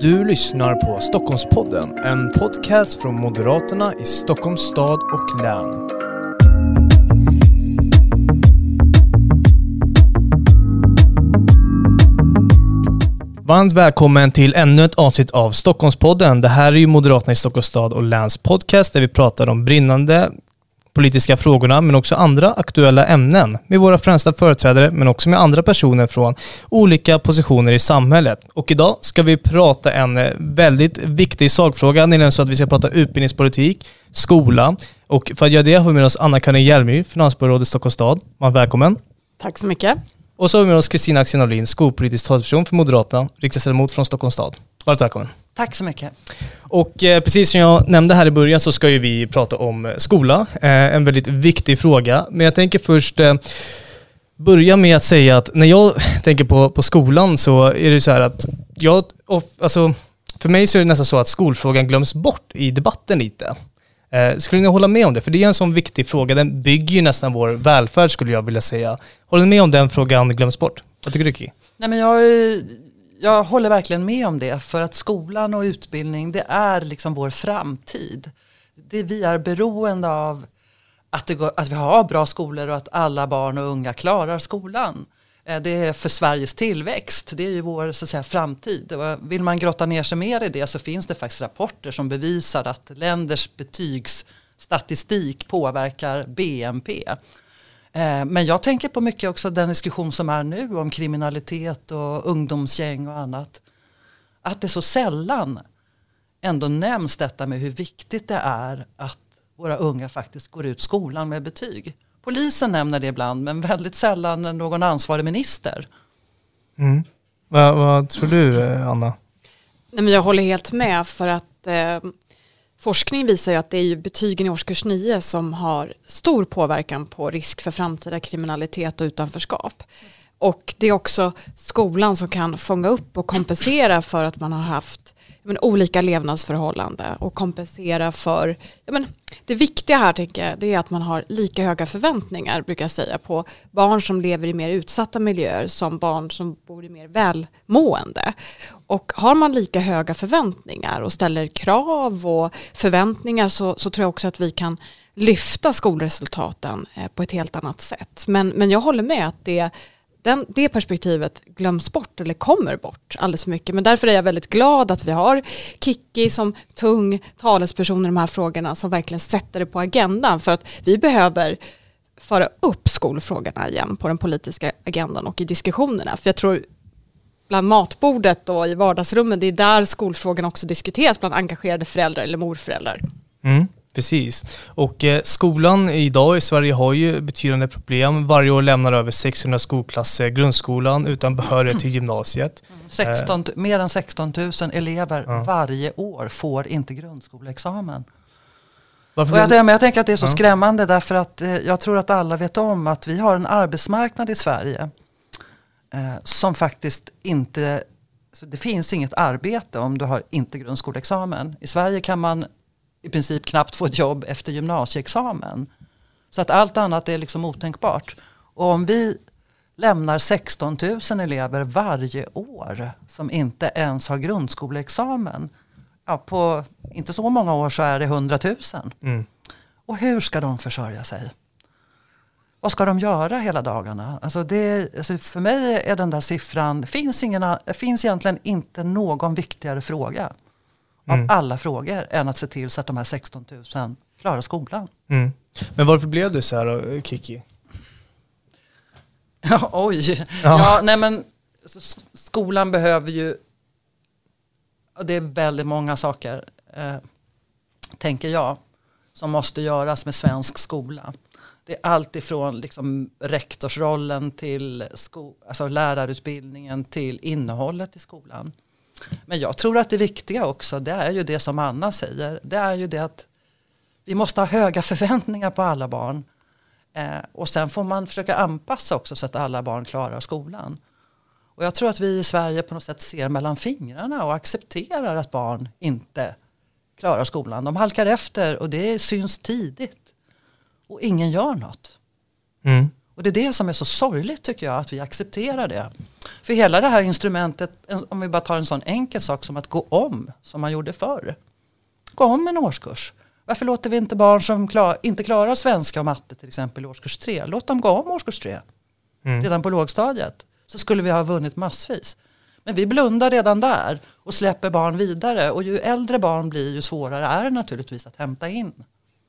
Du lyssnar på Stockholmspodden, en podcast från Moderaterna i Stockholms stad och län. Varmt välkommen till ännu ett avsnitt av Stockholmspodden. Det här är ju Moderaterna i Stockholms stad och läns podcast där vi pratar om brinnande politiska frågorna men också andra aktuella ämnen med våra främsta företrädare men också med andra personer från olika positioner i samhället. Och idag ska vi prata en eh, väldigt viktig sakfråga, nämligen så att vi ska prata utbildningspolitik, skola och för att göra det har vi med oss Anna-Karin Hjelmy, finansborgarråd i Stockholms stad. Man välkommen. Tack så mycket. Och så har vi med oss Kristina Axén Olin, skolpolitisk talesperson för Moderaterna, riksdagsledamot från Stockholms stad. Varmt välkommen. Tack så mycket. Och eh, precis som jag nämnde här i början så ska ju vi prata om eh, skola, eh, en väldigt viktig fråga. Men jag tänker först eh, börja med att säga att när jag tänker på, på skolan så är det så här att jag, of, alltså, för mig så är det nästan så att skolfrågan glöms bort i debatten lite. Eh, skulle ni hålla med om det? För det är en sån viktig fråga, den bygger ju nästan vår välfärd skulle jag vilja säga. Håller ni med om den frågan glöms bort? Vad tycker du Ki? Nej, men jag, jag håller verkligen med om det för att skolan och utbildning det är liksom vår framtid. Det vi är beroende av att, det går, att vi har bra skolor och att alla barn och unga klarar skolan. Eh, det är för Sveriges tillväxt, det är ju vår så att säga, framtid. Vill man grotta ner sig mer i det så finns det faktiskt rapporter som bevisar att länders betygsstatistik påverkar BNP. Eh, men jag tänker på mycket också den diskussion som är nu om kriminalitet och ungdomsgäng och annat. Att det så sällan ändå nämns detta med hur viktigt det är att våra unga faktiskt går ut skolan med betyg. Polisen nämner det ibland men väldigt sällan någon ansvarig minister. Mm. Vad, vad tror du Anna? Nej, men jag håller helt med för att eh, Forskning visar ju att det är betygen i årskurs 9 som har stor påverkan på risk för framtida kriminalitet och utanförskap. Och det är också skolan som kan fånga upp och kompensera för att man har haft men, olika levnadsförhållanden och kompensera för, men, det viktiga här tycker jag det är att man har lika höga förväntningar brukar jag säga på barn som lever i mer utsatta miljöer som barn som bor i mer välmående. Och har man lika höga förväntningar och ställer krav och förväntningar så, så tror jag också att vi kan lyfta skolresultaten eh, på ett helt annat sätt. Men, men jag håller med att det den, det perspektivet glöms bort eller kommer bort alldeles för mycket. Men därför är jag väldigt glad att vi har Kikki som tung talesperson i de här frågorna som verkligen sätter det på agendan. För att vi behöver föra upp skolfrågorna igen på den politiska agendan och i diskussionerna. För jag tror bland matbordet och i vardagsrummen, det är där skolfrågan också diskuteras bland engagerade föräldrar eller morföräldrar. Mm. Precis. Och eh, skolan idag i Sverige har ju betydande problem. Varje år lämnar över 600 skolklasser grundskolan utan behörighet till gymnasiet. 16, eh. Mer än 16 000 elever ja. varje år får inte grundskoleexamen. Varför och jag, men jag tänker att det är så ja. skrämmande därför att eh, jag tror att alla vet om att vi har en arbetsmarknad i Sverige eh, som faktiskt inte så det finns inget arbete om du har inte grundskoleexamen. I Sverige kan man i princip knappt få ett jobb efter gymnasieexamen. Så att allt annat är liksom otänkbart. Och om vi lämnar 16 000 elever varje år som inte ens har grundskoleexamen. Ja, på inte så många år så är det 100 000. Mm. Och hur ska de försörja sig? Vad ska de göra hela dagarna? Alltså det, alltså för mig är den där siffran, finns, ingen, finns egentligen inte någon viktigare fråga mm. av alla frågor än att se till så att de här 16 000 klarar skolan. Mm. Men varför blev det så här då, Kiki? Ja, oj. Ja. ja, nej men skolan behöver ju, det är väldigt många saker, eh, tänker jag, som måste göras med svensk skola. Det är allt ifrån liksom rektorsrollen till sko alltså lärarutbildningen till innehållet i skolan. Men jag tror att det viktiga också det är ju det som Anna säger. Det är ju det att vi måste ha höga förväntningar på alla barn. Eh, och sen får man försöka anpassa också så att alla barn klarar skolan. Och jag tror att vi i Sverige på något sätt ser mellan fingrarna och accepterar att barn inte klarar skolan. De halkar efter och det syns tidigt. Och ingen gör något. Mm. Och det är det som är så sorgligt tycker jag, att vi accepterar det. För hela det här instrumentet, om vi bara tar en sån enkel sak som att gå om, som man gjorde förr. Gå om en årskurs. Varför låter vi inte barn som klar, inte klarar svenska och matte till exempel i årskurs tre, låt dem gå om årskurs tre. Mm. Redan på lågstadiet. Så skulle vi ha vunnit massvis. Men vi blundar redan där och släpper barn vidare. Och ju äldre barn blir ju svårare är det naturligtvis att hämta in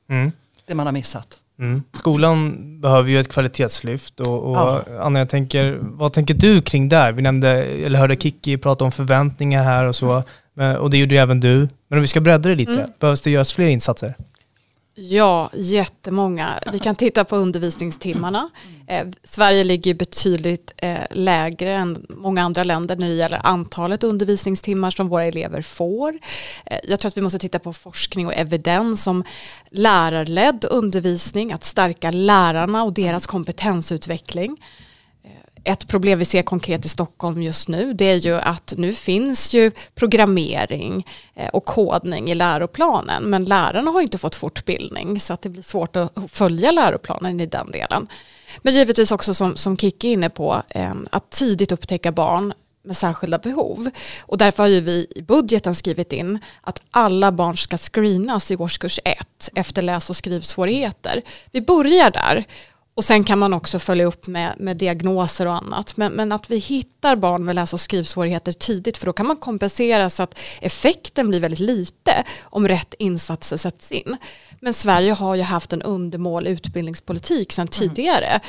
mm. det man har missat. Mm. Skolan behöver ju ett kvalitetslyft och, och ja. Anna, jag tänker, vad tänker du kring där? Vi nämnde, eller hörde Kiki prata om förväntningar här och så, och det gjorde ju även du. Men om vi ska bredda det lite, mm. behövs det göras fler insatser? Ja, jättemånga. Vi kan titta på undervisningstimmarna. Eh, Sverige ligger betydligt eh, lägre än många andra länder när det gäller antalet undervisningstimmar som våra elever får. Eh, jag tror att vi måste titta på forskning och evidens om lärarledd undervisning, att stärka lärarna och deras kompetensutveckling ett problem vi ser konkret i Stockholm just nu det är ju att nu finns ju programmering eh, och kodning i läroplanen men lärarna har inte fått fortbildning så att det blir svårt att följa läroplanen i den delen. Men givetvis också som, som Kicki är inne på eh, att tidigt upptäcka barn med särskilda behov. Och därför har ju vi i budgeten skrivit in att alla barn ska screenas i årskurs ett efter läs och skrivsvårigheter. Vi börjar där och sen kan man också följa upp med, med diagnoser och annat. Men, men, att vi hittar barn med läs och skrivsvårigheter tidigt för då kan man kompensera så att effekten blir väldigt lite om rätt insatser sätts in. Men Sverige har ju haft en undermålig utbildningspolitik sedan mm. tidigare.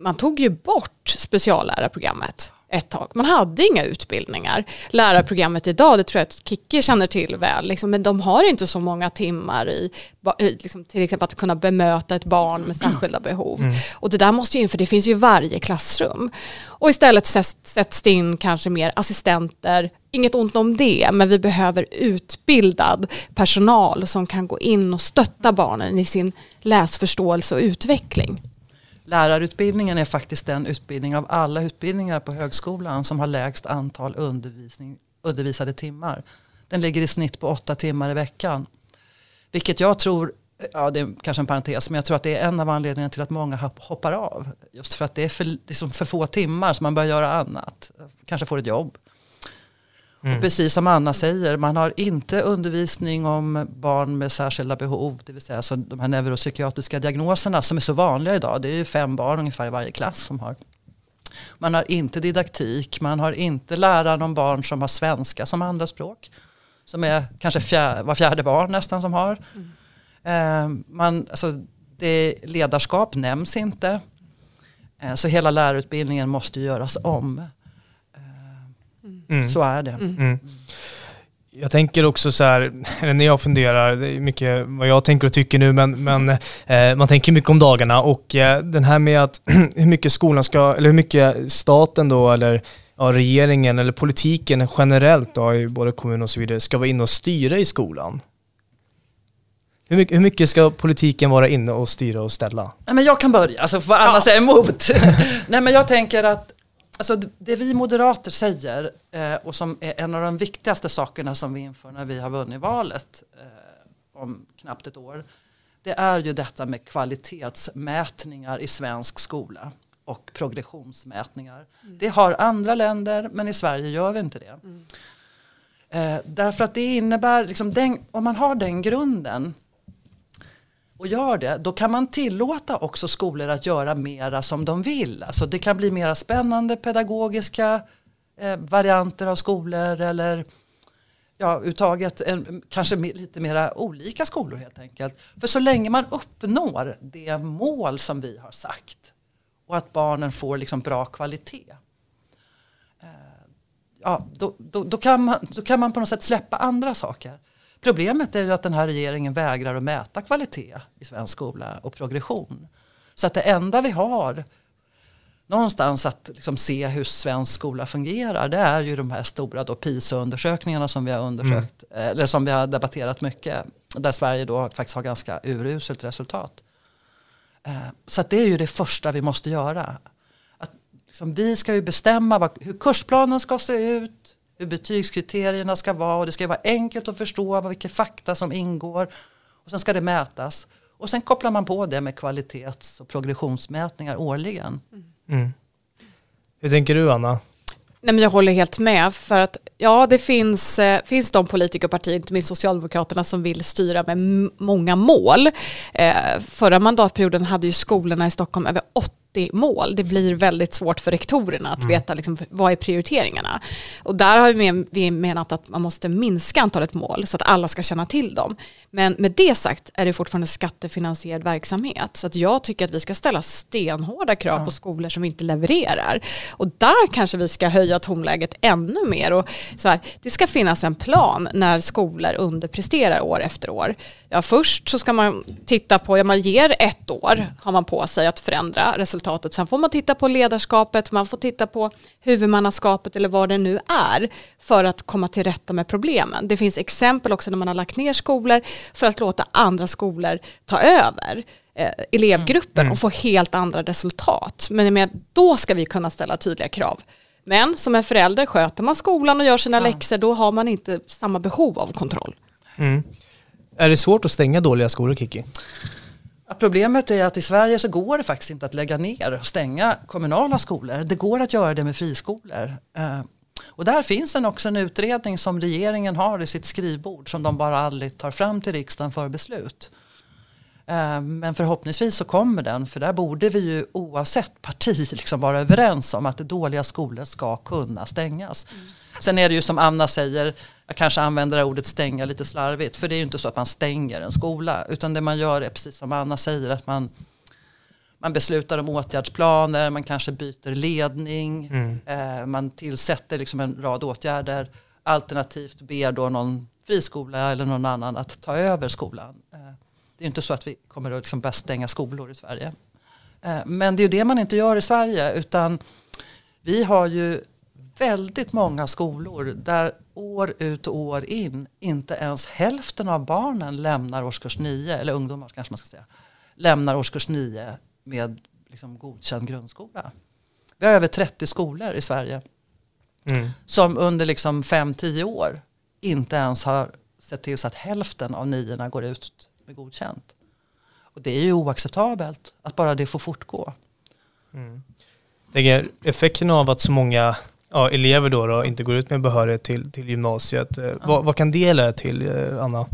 Man tog ju bort speciallärarprogrammet ett tag. Man hade inga utbildningar. Lärarprogrammet idag, det tror jag att Kicki känner till väl, liksom, men de har inte så många timmar i liksom, till exempel att kunna bemöta ett barn med särskilda behov. Mm. Och det där måste ju in, för det finns ju i varje klassrum. Och istället sätts det in kanske mer assistenter, inget ont om det, men vi behöver utbildad personal som kan gå in och stötta barnen i sin läsförståelse och utveckling. Lärarutbildningen är faktiskt den utbildning av alla utbildningar på högskolan som har lägst antal undervisning, undervisade timmar. Den ligger i snitt på åtta timmar i veckan. Vilket jag tror, ja det är kanske en parentes, men jag tror att det är en av anledningarna till att många hoppar av. Just för att det är för, liksom för få timmar så man börjar göra annat. Kanske får ett jobb. Mm. Och precis som Anna säger, man har inte undervisning om barn med särskilda behov, det vill säga alltså de här neuropsykiatriska diagnoserna som är så vanliga idag. Det är ju fem barn ungefär i varje klass som har. Man har inte didaktik, man har inte läraren om barn som har svenska som andraspråk. Som är kanske fjär, var fjärde barn nästan som har. Mm. Eh, man, alltså, det, ledarskap nämns inte. Eh, så hela lärarutbildningen måste göras om. Mm. Så är det. Mm. mm. Jag tänker också så här, eller när jag funderar, det är mycket vad jag tänker och tycker nu, men, men eh, man tänker mycket om dagarna och eh, den här med att hur mycket skolan ska, eller hur mycket staten då, eller ja, regeringen eller politiken generellt då, i både kommun och så vidare, ska vara inne och styra i skolan. Hur mycket, hur mycket ska politiken vara inne och styra och ställa? Nej, men jag kan börja, alltså får alla ja. säga emot. Nej men jag tänker att Alltså det vi moderater säger eh, och som är en av de viktigaste sakerna som vi inför när vi har vunnit valet eh, om knappt ett år. Det är ju detta med kvalitetsmätningar i svensk skola och progressionsmätningar. Mm. Det har andra länder men i Sverige gör vi inte det. Mm. Eh, därför att det innebär, liksom den, om man har den grunden och gör det, då kan man tillåta också skolor att göra mera som de vill. Alltså det kan bli mera spännande pedagogiska eh, varianter av skolor eller ja, uttaget en, kanske lite mera olika skolor helt enkelt. För så länge man uppnår det mål som vi har sagt och att barnen får liksom bra kvalitet. Eh, ja, då, då, då, kan man, då kan man på något sätt släppa andra saker. Problemet är ju att den här regeringen vägrar att mäta kvalitet i svensk skola och progression. Så att det enda vi har någonstans att liksom se hur svensk skola fungerar det är ju de här stora PISA-undersökningarna som vi har undersökt mm. eller som vi har debatterat mycket. Där Sverige då faktiskt har ganska uruselt resultat. Eh, så det är ju det första vi måste göra. Att liksom vi ska ju bestämma vad, hur kursplanen ska se ut, hur betygskriterierna ska vara och det ska vara enkelt att förstå vilka fakta som ingår. Och sen ska det mätas. Och sen kopplar man på det med kvalitets och progressionsmätningar årligen. Mm. Hur tänker du Anna? Nej, men jag håller helt med för att ja, det finns, eh, finns de politiker och partier, inte minst Socialdemokraterna, som vill styra med många mål. Eh, förra mandatperioden hade ju skolorna i Stockholm över 80 mål. Det blir väldigt svårt för rektorerna att mm. veta liksom, vad är prioriteringarna. Och där har vi, vi menat att man måste minska antalet mål så att alla ska känna till dem. Men med det sagt är det fortfarande skattefinansierad verksamhet. Så att jag tycker att vi ska ställa stenhårda krav ja. på skolor som inte levererar. Och där kanske vi ska höja tonläget ännu mer. Och så här, det ska finnas en plan när skolor underpresterar år efter år. Ja, först så ska man titta på, ja, man ger ett år har man på sig att förändra resultatet. Sen får man titta på ledarskapet, man får titta på huvudmannaskapet eller vad det nu är för att komma till rätta med problemen. Det finns exempel också när man har lagt ner skolor för att låta andra skolor ta över eh, elevgruppen mm. och få helt andra resultat. Men med, då ska vi kunna ställa tydliga krav. Men som en förälder sköter man skolan och gör sina ja. läxor då har man inte samma behov av kontroll. Mm. Är det svårt att stänga dåliga skolor Kiki? Problemet är att i Sverige så går det faktiskt inte att lägga ner och stänga kommunala skolor. Det går att göra det med friskolor. Eh, och där finns det också en utredning som regeringen har i sitt skrivbord som de bara aldrig tar fram till riksdagen för beslut. Eh, men förhoppningsvis så kommer den för där borde vi ju oavsett parti liksom vara överens om att dåliga skolor ska kunna stängas. Mm. Sen är det ju som Anna säger, jag kanske använder ordet stänga lite slarvigt för det är ju inte så att man stänger en skola utan det man gör är precis som Anna säger att man man beslutar om åtgärdsplaner, man kanske byter ledning, mm. eh, man tillsätter liksom en rad åtgärder. Alternativt ber då någon friskola eller någon annan att ta över skolan. Eh, det är inte så att vi kommer att liksom börja stänga skolor i Sverige. Eh, men det är ju det man inte gör i Sverige utan vi har ju väldigt många skolor där år ut och år in inte ens hälften av barnen lämnar årskurs 9, eller ungdomar kanske man ska säga, lämnar årskurs 9 med liksom godkänd grundskola. Vi har över 30 skolor i Sverige mm. som under liksom 5-10 år inte ens har sett till så att hälften av niorna går ut med godkänt. Och det är ju oacceptabelt att bara det får fortgå. Mm. Effekten av att så många ja, elever då, då inte går ut med behörighet till, till gymnasiet, eh, vad, vad, kan det leda till, eh, Anna?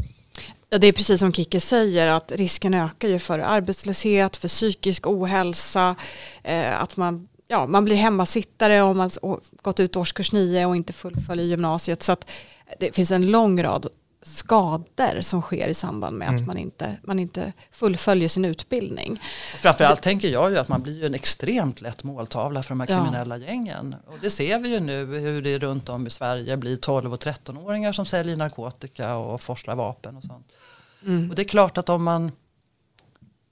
Ja, det är precis som Kicke säger att risken ökar ju för arbetslöshet, för psykisk ohälsa, eh, att man, ja, man blir hemmasittare om man gått ut årskurs nio och inte fullföljer gymnasiet. Så det finns en lång rad skador som sker i samband med mm. att man inte, man inte fullföljer sin utbildning. Framförallt tänker jag ju att man blir ju en extremt lätt måltavla för de här ja. kriminella gängen. Och det ser vi ju nu hur det runt om i Sverige blir 12 och 13-åringar som säljer narkotika och forslar vapen och sånt. Mm. Och det är klart att om man,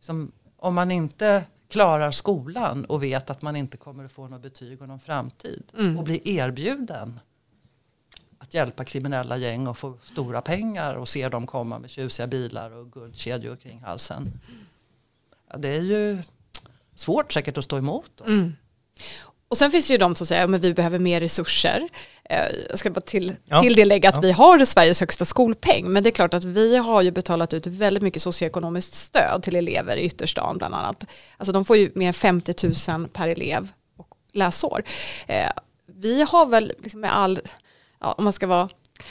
som, om man inte klarar skolan och vet att man inte kommer att få något betyg och någon framtid mm. och blir erbjuden att hjälpa kriminella gäng och få stora pengar och se dem komma med tjusiga bilar och guldkedjor kring halsen. Ja, det är ju svårt säkert att stå emot. Mm. Och sen finns det ju de som säger att vi behöver mer resurser. Eh, jag ska bara till, ja. till det lägga att ja. vi har Sveriges högsta skolpeng. Men det är klart att vi har ju betalat ut väldigt mycket socioekonomiskt stöd till elever i ytterstan bland annat. Alltså de får ju mer än 50 000 per elev och läsår. Eh, vi har väl liksom med all ja, om man ska vara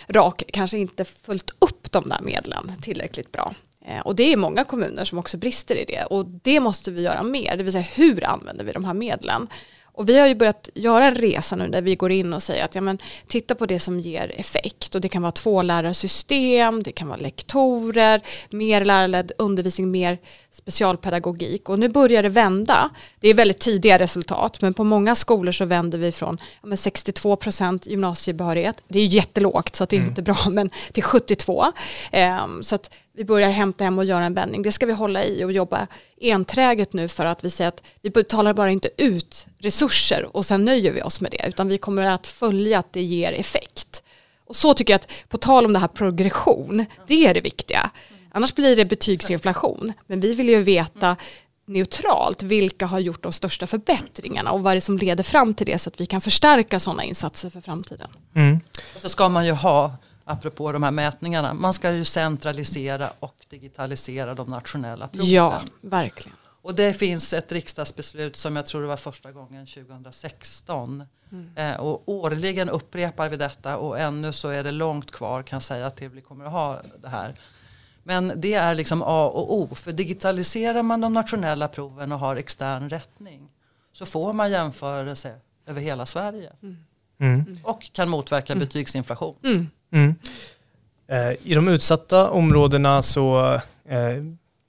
rak, kanske inte följt upp de där medlen tillräckligt bra. Eh, och det är många kommuner som också brister i det och det måste vi göra mer, det vill säga hur använder vi de här medlen? Och vi har ju börjat göra en resa nu där vi går in och säger att ja, men, titta på det som ger effekt. Och det kan vara tvålärarsystem, det kan vara lektorer, mer lärarledd undervisning, mer specialpedagogik. Och nu börjar det vända. Det är väldigt tidiga resultat, men på många skolor så vänder vi från ja, 62% gymnasiebehörighet. Det är jättelågt så det är mm. inte bra, men till 72. Eh, så att vi börjar hämta hem och göra en vändning. Det ska vi hålla i och jobba enträget nu för att vi säger att vi betalar bara inte ut resurser och sen nöjer vi oss med det utan vi kommer att följa att det ger effekt. Och så tycker jag att på tal om det här progression, det är det viktiga. Annars blir det betygsinflation. Men vi vill ju veta neutralt vilka har gjort de största förbättringarna och vad är det som leder fram till det så att vi kan förstärka sådana insatser för framtiden. Mm. Så ska man ju ha apropå de här mätningarna. Man ska ju centralisera och digitalisera de nationella proven. Ja, verkligen. Och det finns ett riksdagsbeslut som jag tror det var första gången 2016. Mm. Eh, och årligen upprepar vi detta och ännu så är det långt kvar kan säga till vi kommer att ha det här. Men det är liksom A och O. För digitaliserar man de nationella proven och har extern rättning så får man jämförelse över hela Sverige. Mm. Mm. Och kan motverka mm. betygsinflation. Mm. Eh, I de utsatta områdena så eh,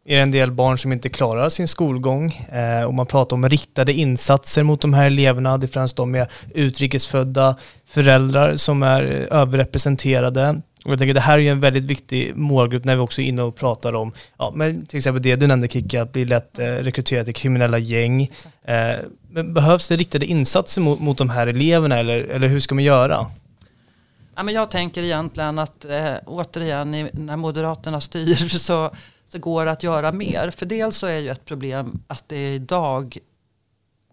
är det en del barn som inte klarar sin skolgång eh, och man pratar om riktade insatser mot de här eleverna. Det är främst de med utrikesfödda föräldrar som är överrepresenterade. Och jag tänker det här är en väldigt viktig målgrupp när vi också är inne och pratar om, ja, men till exempel det du nämnde Kikki, att bli lätt eh, rekryterad till kriminella gäng. Eh, behövs det riktade insatser mot, mot de här eleverna eller, eller hur ska man göra? Ja, men jag tänker egentligen att eh, återigen när Moderaterna styr så, så går det att göra mer. För dels så är ju ett problem att det idag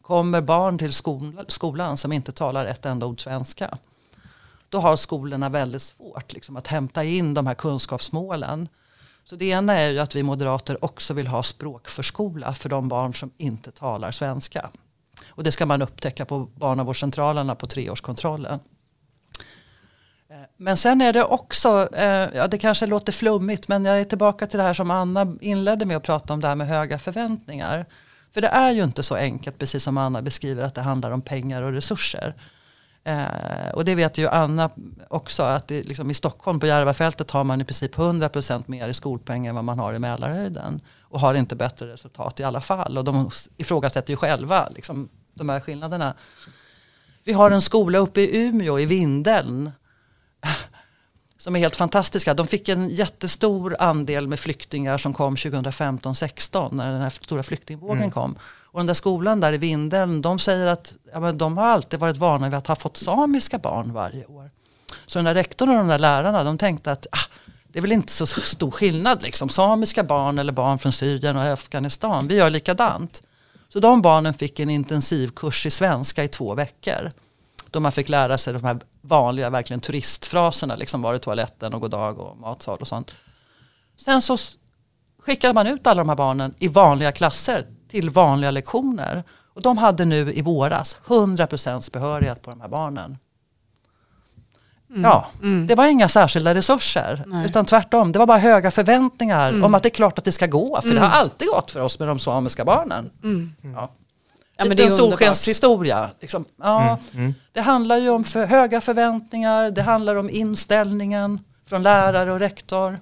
kommer barn till skolan, skolan som inte talar ett enda ord svenska då har skolorna väldigt svårt liksom, att hämta in de här kunskapsmålen. Så det ena är ju att vi moderater också vill ha språkförskola för de barn som inte talar svenska. Och det ska man upptäcka på barnavårdscentralerna på treårskontrollen. Men sen är det också, eh, ja det kanske låter flummigt men jag är tillbaka till det här som Anna inledde med att prata om det här med höga förväntningar. För det är ju inte så enkelt precis som Anna beskriver att det handlar om pengar och resurser. Eh, och det vet ju Anna också att det, liksom, i Stockholm på Järvafältet har man i princip 100% mer i skolpeng än vad man har i Mälarhöjden. Och har inte bättre resultat i alla fall. Och de ifrågasätter ju själva liksom, de här skillnaderna. Vi har en skola uppe i Umeå, i Vindeln. Som är helt fantastiska. De fick en jättestor andel med flyktingar som kom 2015-16 när den här stora flyktingvågen mm. kom. Och den där skolan där i Vindeln, de säger att ja, men de har alltid varit vana vid att ha fått samiska barn varje år. Så den där rektorn och de där lärarna, de tänkte att ah, det är väl inte så stor skillnad liksom. Samiska barn eller barn från Syrien och Afghanistan, vi gör likadant. Så de barnen fick en intensivkurs i svenska i två veckor. Då man fick lära sig de här vanliga verkligen turistfraserna, liksom var i toaletten och god dag och matsal och sånt. Sen så skickade man ut alla de här barnen i vanliga klasser till vanliga lektioner. Och de hade nu i våras 100% behörighet på de här barnen. Mm. Ja, mm. det var inga särskilda resurser. Nej. Utan tvärtom, det var bara höga förväntningar mm. om att det är klart att det ska gå. För det har mm. alltid gått för oss med de samiska barnen. Mm. Ja. Ja, men det är en solskenshistoria. Liksom. Ja, mm. Det handlar ju om för höga förväntningar, det handlar om inställningen från lärare och rektor.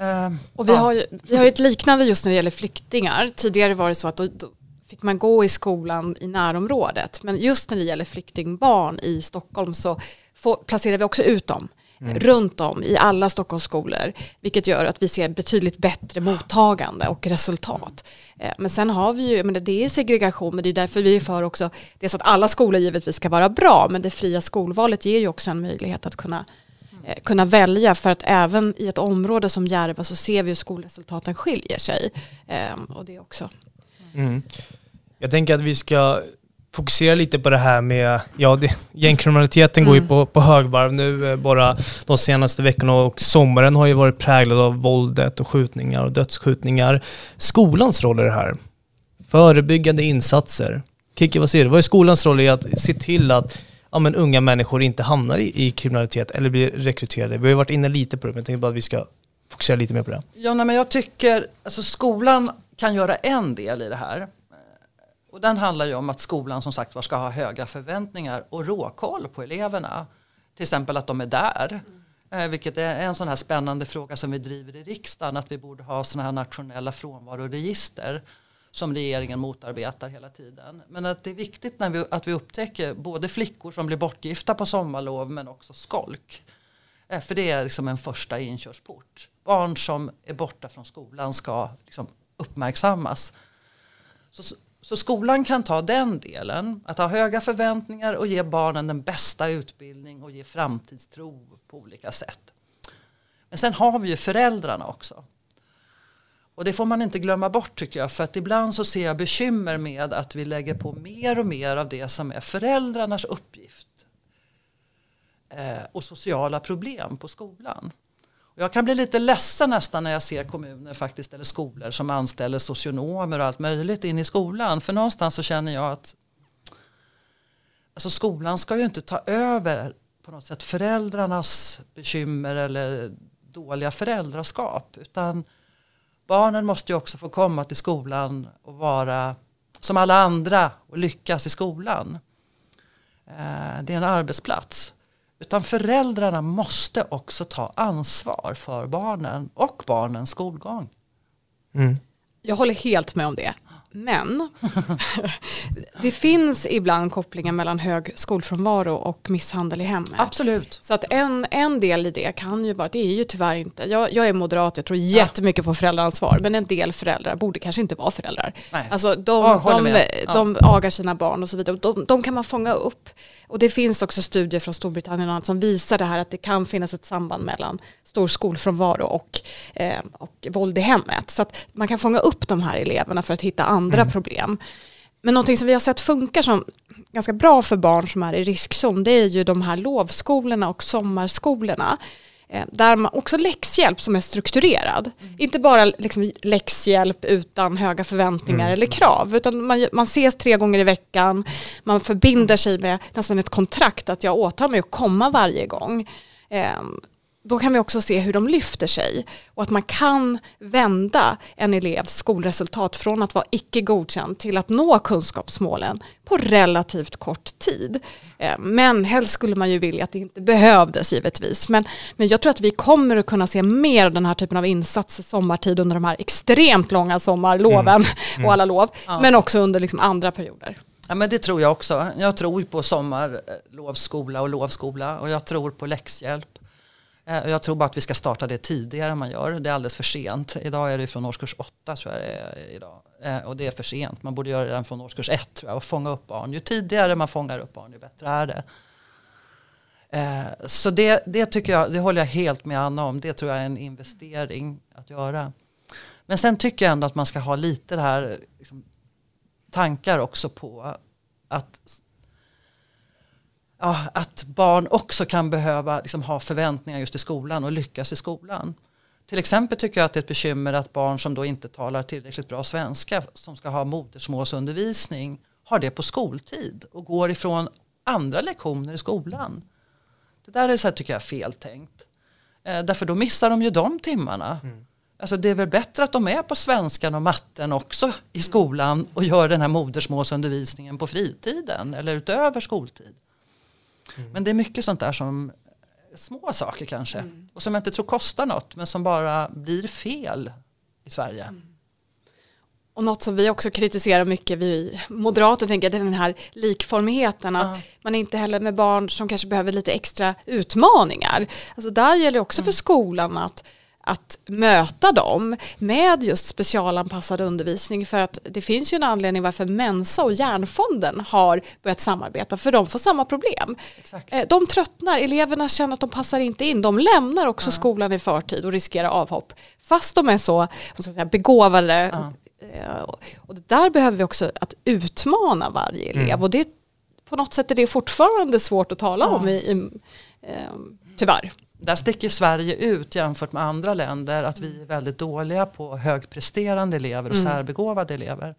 Uh, och vi, ja. har ju, vi har ett liknande just när det gäller flyktingar. Tidigare var det så att då, då, fick man gå i skolan i närområdet. Men just när det gäller flyktingbarn i Stockholm så får, placerar vi också ut dem. Mm. runt om i alla Stockholms skolor. Vilket gör att vi ser betydligt bättre mottagande och resultat. Eh, men sen har vi ju, men det är segregation, men det är därför vi är för också, dels att alla skolor givetvis ska vara bra, men det fria skolvalet ger ju också en möjlighet att kunna Eh, kunna välja för att även i ett område som Järva så ser vi hur skolresultaten skiljer sig. Ehm, och det också. Mm. Jag tänker att vi ska fokusera lite på det här med, ja det, gängkriminaliteten mm. går ju mm. på, på högvarv nu eh, bara de senaste veckorna och sommaren har ju varit präglad av våldet och skjutningar och dödsskjutningar. Skolans roll i det här, förebyggande insatser. Kiki, vad säger du? Vad är skolans roll i att se till att ja, men unga människor inte hamnar i, i kriminalitet eller blir rekryterade. Vi har ju varit inne lite på det, men jag tänker bara att vi ska fokusera lite mer på det. Ja, nej, men jag tycker, alltså skolan kan göra en del i det här. Och den handlar ju om att skolan som sagt var ska ha höga förväntningar och råkoll på eleverna. Till exempel att de är där. Mm. Vilket är en sån här spännande fråga som vi driver i riksdagen. Att vi borde ha såna här nationella frånvaroregister som regeringen motarbetar hela tiden. Men att det är viktigt när vi, att vi upptäcker både flickor som blir bortgifta på sommarlov men också skolk. Eh, för det är liksom en första inkörsport. Barn som är borta från skolan ska liksom uppmärksammas. Så, så skolan kan ta den delen, att ha höga förväntningar och ge barnen den bästa utbildning och ge framtidstro på olika sätt. Men sen har vi ju föräldrarna också. Och det får man inte glömma bort tycker jag. För att ibland så ser jag bekymmer med att vi lägger på mer och mer av det som är föräldrarnas uppgift. Eh, och sociala problem på skolan. Jag kan bli lite ledsen nästan när jag ser kommuner faktiskt eller skolor som anställer socionomer och allt möjligt in i skolan. För någonstans så känner jag att alltså skolan ska ju inte ta över på något sätt föräldrarnas bekymmer eller dåliga föräldraskap. Utan barnen måste ju också få komma till skolan och vara som alla andra och lyckas i skolan. Eh, det är en arbetsplats. Utan föräldrarna måste också ta ansvar för barnen och barnens skolgång. Mm. Jag håller helt med om det. Men det finns ibland kopplingar mellan hög skolfrånvaro och misshandel i hemmet. Absolut. Så att en, en del i det kan ju vara, det är ju tyvärr inte, jag, jag är moderat, jag tror jättemycket på föräldraansvar, men en del föräldrar borde kanske inte vara föräldrar. Nej. Alltså de, ja, de, de, de agar sina barn och så vidare, de, de kan man fånga upp. Och det finns också studier från Storbritannien och annat som visar det här att det kan finnas ett samband mellan stor skolfrånvaro och, eh, och våld i hemmet. Så att man kan fånga upp de här eleverna för att hitta andra mm. problem. Men någonting som vi har sett funkar som ganska bra för barn som är i riskzon det är ju de här lovskolorna och sommarskolorna. Eh, där man också läxhjälp som är strukturerad. Mm. Inte bara liksom läxhjälp utan höga förväntningar mm. eller krav. Utan man, man ses tre gånger i veckan. Man förbinder sig med nästan ett kontrakt att jag åtar mig att komma varje gång. Um, då kan vi också se hur de lyfter sig och att man kan vända en elevs skolresultat från att vara icke godkänd till att nå kunskapsmålen på relativt kort tid. Eh, men helst skulle man ju vilja att det inte behövdes givetvis. Men, men jag tror att vi kommer att kunna se mer av den här typen av insatser sommartid under de här extremt långa sommarloven mm. Mm. och alla lov. Ja. Men också under liksom andra perioder. Ja men det tror jag också. Jag tror på sommarlovskola och lovskola och jag tror på läxhjälp. Eh, jag tror bara att vi ska starta det tidigare än man gör. Det är alldeles för sent. Idag är det från årskurs 8 tror jag det är idag. Eh, och det är för sent. Man borde göra det redan från årskurs 1 tror jag och fånga upp barn. Ju tidigare man fångar upp barn ju bättre är det. Eh, så det, det tycker jag, det håller jag helt med Anna om. Det tror jag är en investering att göra. Men sen tycker jag ändå att man ska ha lite det här liksom, tankar också på att ja, att barn också kan behöva liksom, ha förväntningar just i skolan och lyckas i skolan. Till exempel tycker jag att det är ett bekymmer att barn som då inte talar tillräckligt bra svenska som ska ha modersmålsundervisning har det på skoltid och går ifrån andra lektioner i skolan. Det där är så här, tycker jag fel tänkt. Eh, därför då missar de ju de timmarna. Mm. Alltså det är väl bättre att de är på svenskan och matten också i skolan och gör den här modersmålsundervisningen på fritiden eller utöver skoltid. Mm. Men det är mycket sånt där som små saker kanske. Mm. Och som jag inte tror kostar något men som bara blir fel i Sverige. Mm. Och något som vi också kritiserar mycket, vi moderater tänker, det är den här likformigheten. Att uh. man inte heller med barn som kanske behöver lite extra utmaningar. Alltså där gäller det också för mm. skolan att att möta dem med just specialanpassad undervisning för att det finns ju en anledning varför Mensa och Hjärnfonden har börjat samarbeta för de får samma problem. Exakt. Eh, de tröttnar, eleverna känner att de passar inte in, de lämnar också ja. skolan i förtid och riskerar avhopp fast de är så säga, begåvade. Ja. Eh, och där behöver vi också att utmana varje elev mm. och det på något sätt är det fortfarande svårt att tala ja. om i, i eh, tyvärr där sticker Sverige ut jämfört med andra länder att vi är väldigt dåliga på högpresterande elever och mm. särbegåvade elever.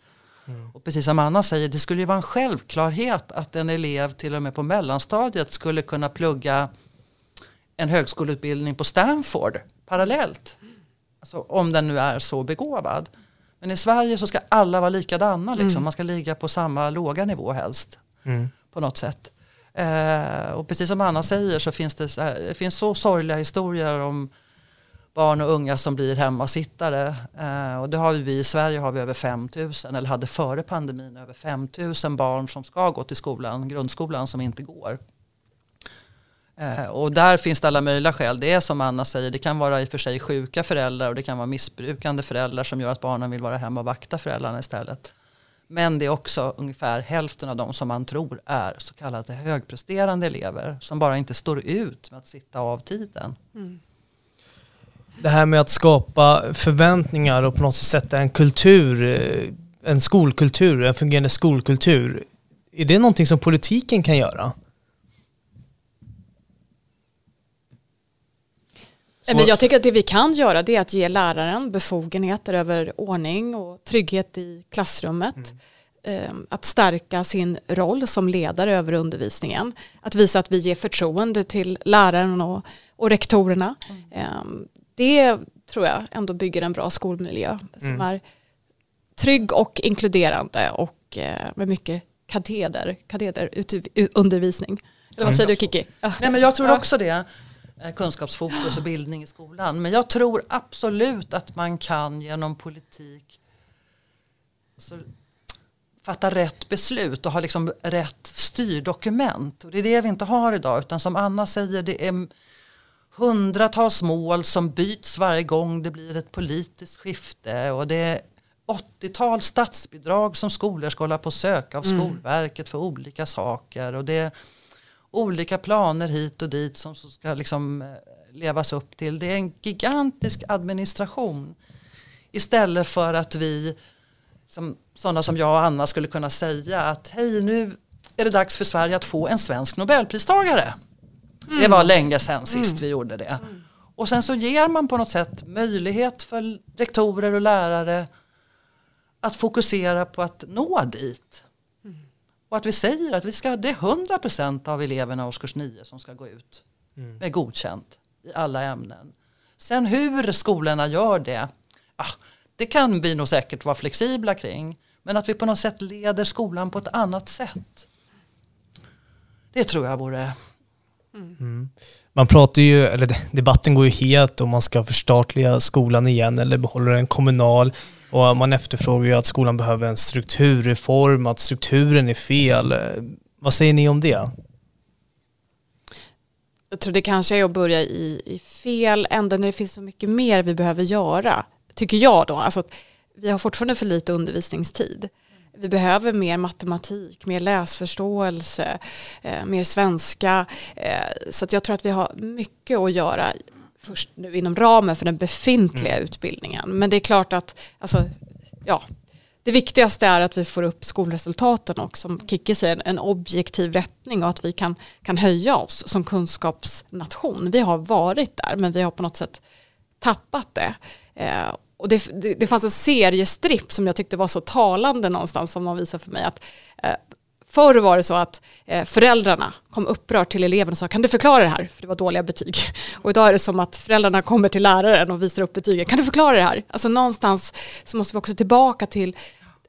Mm. Och precis som Anna säger, det skulle ju vara en självklarhet att en elev till och med på mellanstadiet skulle kunna plugga en högskoleutbildning på Stanford parallellt. Alltså, om den nu är så begåvad. Men i Sverige så ska alla vara likadana, liksom. Mm. man ska ligga på samma låga nivå helst. Mm. På något sätt. Eh, och precis som Anna säger så finns det, det finns så sorgliga historier om barn och unga som blir hemmasittare. Eh, och det har vi i Sverige har vi över 5 000 eller hade före pandemin över 5 000 barn som ska gå till skolan, grundskolan som inte går. Eh, och där finns det alla möjliga skäl. Det är som Anna säger, det kan vara i och för sig sjuka föräldrar och det kan vara missbrukande föräldrar som gör att barnen vill vara hemma och vakta föräldrarna istället. Men det är också ungefär hälften av de som man tror är så kallade högpresterande elever som bara inte står ut med att sitta av tiden. Mm. Det här med att skapa förväntningar och på något sätt sätta en kultur, eh, en skolkultur, en fungerande skolkultur. Är det någonting som politiken kan göra? Så. Men jag tycker att det vi kan göra det är att ge läraren befogenheter över ordning och trygghet i klassrummet. Mm. Ehm, att stärka sin roll som ledare över undervisningen. Att visa att vi ger förtroende till läraren och, och rektorerna. Mm. Ehm, det tror jag ändå bygger en bra skolmiljö som mm. är trygg och inkluderande och eh, med mycket kateder, kateder undervisning. Eller vad säger du Kiki? Nej, men jag tror också det. Eh, kunskapsfokus och bildning i skolan. Men jag tror absolut att man kan genom politik så, fatta rätt beslut och ha liksom rätt styrdokument. Och det är det vi inte har idag utan som Anna säger det är hundratals mål som byts varje gång det blir ett politiskt skifte och det är 80-tal statsbidrag som skolor ska hålla på att söka av mm. Skolverket för olika saker och det olika planer hit och dit som ska liksom eh, levas upp till. Det är en gigantisk administration istället för att vi som, sådana som jag och Anna skulle kunna säga att hej nu är det dags för Sverige att få en svensk nobelpristagare. Mm. Det var länge sedan sist mm. vi gjorde det. Mm. Och sen så ger man på något sätt möjlighet för rektorer och lärare att fokusera på att nå dit. Mm. Och att vi säger att vi ska, det är 100% av eleverna i årskurs 9 som ska gå ut mm. med godkänt i alla ämnen. Sen hur skolorna gör det, ah, det kan vi nog säkert vara flexibla kring. Men att vi på något sätt leder skolan på ett annat sätt. Det tror jag vore Mm. Man pratar ju, eller debatten går ju helt om man ska förstatliga skolan igen eller behålla den kommunal. Och man efterfrågar ju att skolan behöver en strukturreform, att strukturen är fel. Vad säger ni om det? Jag tror det kanske är att börja i, i fel ände när det finns så mycket mer vi behöver göra. Tycker jag då. Alltså, vi har fortfarande för lite undervisningstid vi behöver mer matematik, mer läsförståelse, eh, mer svenska. Eh, så jag tror att vi har mycket att göra först nu inom ramen för den befintliga mm. utbildningen. Men det är klart att alltså, ja, det viktigaste är att vi får upp skolresultaten och som Kikki säger en objektiv rättning och att vi kan, kan höja oss som kunskapsnation. Vi har varit där men vi har på något sätt tappat det. Eh, och det, det, det, fanns en seriestripp som jag tyckte var så talande någonstans som de visade för mig att eh, Förr var det så att eh, föräldrarna kom upprört till eleven och sa kan du förklara det här? För det var dåliga betyg. Och idag är det som att föräldrarna kommer till läraren och visar upp betygen. Kan du förklara det här? Alltså någonstans så måste vi också tillbaka till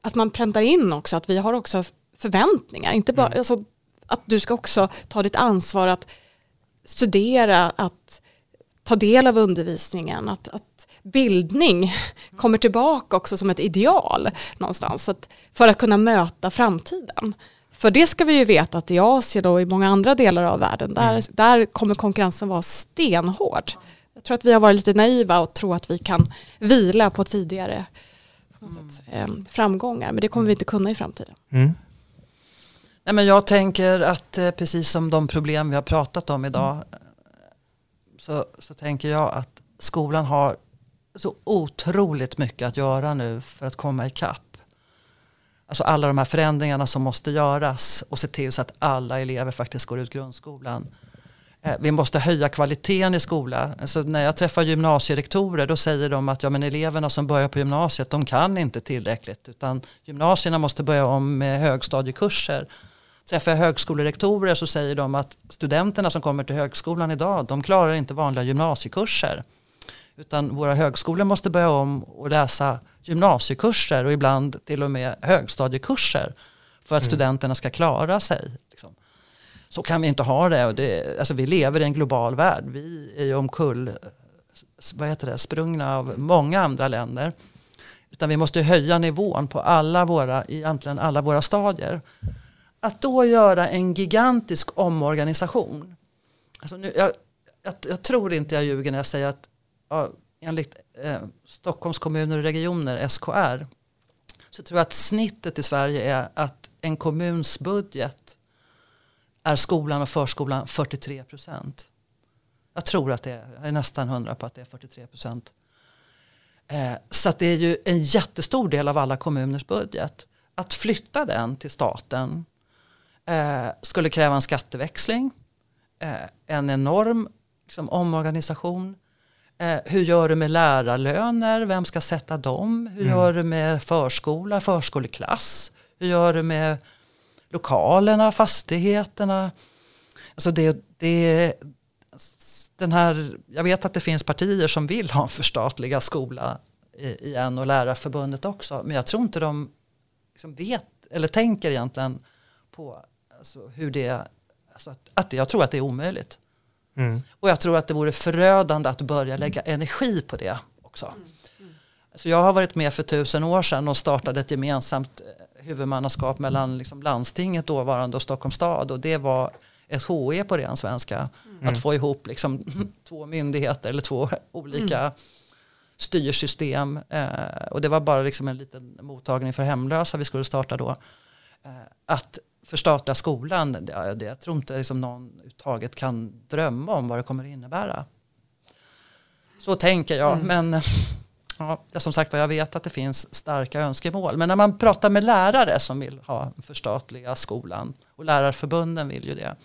att man präntar in också att vi har också förväntningar. Inte bara, mm. alltså, att du ska också ta ditt ansvar att studera, att ta del av undervisningen, att, att bildning kommer tillbaka också som ett ideal någonstans att, för att kunna möta framtiden. För det ska vi ju veta att i Asien och i många andra delar av världen där, mm. där kommer konkurrensen vara stenhård. Jag tror att vi har varit lite naiva och tror att vi kan vila på tidigare på sätt, eh, framgångar. Men det kommer vi inte kunna i framtiden. Mm. Nej, men jag tänker att eh, precis som de problem vi har pratat om idag mm. så, så tänker jag att skolan har så otroligt mycket att göra nu för att komma ikapp. Alltså alla de här förändringarna som måste göras och se till så att alla elever faktiskt går ut grundskolan. Eh, vi måste höja kvaliteten i skolan. Alltså när jag träffar gymnasierektorer då säger de att ja, men eleverna som börjar på gymnasiet de kan inte tillräckligt utan gymnasierna måste börja om med högstadiekurser. Träffar jag högskolerektorer så säger de att studenterna som kommer till högskolan idag de klarar inte vanliga gymnasiekurser. Utan våra högskolor måste börja om och läsa gymnasiekurser och ibland till och med högstadiekurser för att mm. studenterna ska klara sig. Liksom. Så kan vi inte ha det. Och det alltså vi lever i en global värld. Vi är ju omkull vad heter det, sprungna av många andra länder. Utan vi måste höja nivån på alla våra, egentligen alla våra stadier. Att då göra en gigantisk omorganisation. Alltså nu, jag, jag, jag tror inte jag ljuger när jag säger att ja, enligt eh, Stockholms kommuner och regioner, SKR, så tror jag att snittet i Sverige är att en kommuns budget är skolan och förskolan 43 procent. Jag tror att det är, jag är nästan hundra på att det är 43 procent. Eh, så det är ju en jättestor del av alla kommuners budget. Att flytta den till staten eh, skulle kräva en skatteväxling, eh, en enorm liksom, omorganisation Eh, hur gör du med lärarlöner? Vem ska sätta dem? Hur mm. gör du med förskola, förskoleklass? Hur gör du med lokalerna, fastigheterna? Alltså det, det, den här, jag vet att det finns partier som vill ha en förstatligad skola igen och Lärarförbundet också. Men jag tror inte de liksom vet eller tänker egentligen på alltså hur det, alltså att, att jag tror att det är omöjligt. Mm. Och jag tror att det vore förödande att börja lägga energi på det också. Mm. Mm. Så jag har varit med för tusen år sedan och startade ett gemensamt eh, huvudmannaskap mellan liksom landstinget dåvarande och Stockholms stad och det var ett HE på ren svenska. Mm. Att få ihop liksom två myndigheter eller två olika mm. styrsystem. Eh, och det var bara liksom en liten mottagning för hemlösa vi skulle starta då. Eh, att förstatliga skolan, det, det, jag tror inte liksom någon uttaget kan drömma om vad det kommer att innebära. Så tänker jag, mm. men ja, som sagt jag vet att det finns starka önskemål. Men när man pratar med lärare som vill ha förstatliga skolan och lärarförbunden vill ju det.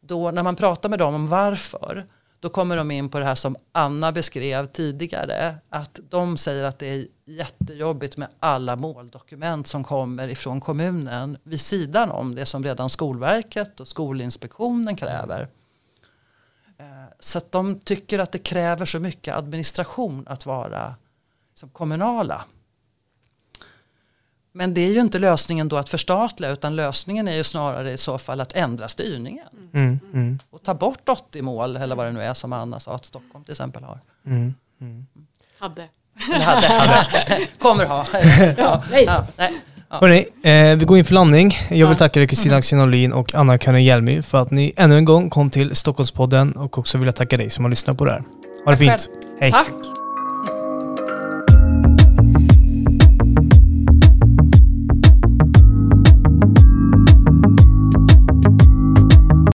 Då när man pratar med dem om varför då kommer de in på det här som Anna beskrev tidigare. Att de säger att det är jättejobbigt med alla måldokument som kommer ifrån kommunen vid sidan om det som redan Skolverket och Skolinspektionen kräver. Eh, så att de tycker att det kräver så mycket administration att vara som kommunala. Men det är ju inte lösningen då att förstatliga utan lösningen är ju snarare i så fall att ändra styrningen. Mm, mm. Och ta bort 80 mål eller vad det nu är som Anna sa att Stockholm till exempel har. Mm, mm. hade. hade. hade. Kommer ha. ja, nej. Ja, nej. Ja. Hörrni, eh, vi går in för landning. Jag vill tacka Kristina Axén och Anna Kanerjelmi för att ni ännu en gång kom till Stockholmspodden och också vill jag tacka dig som har lyssnat på det här. Ha det fint. Hej. Tack.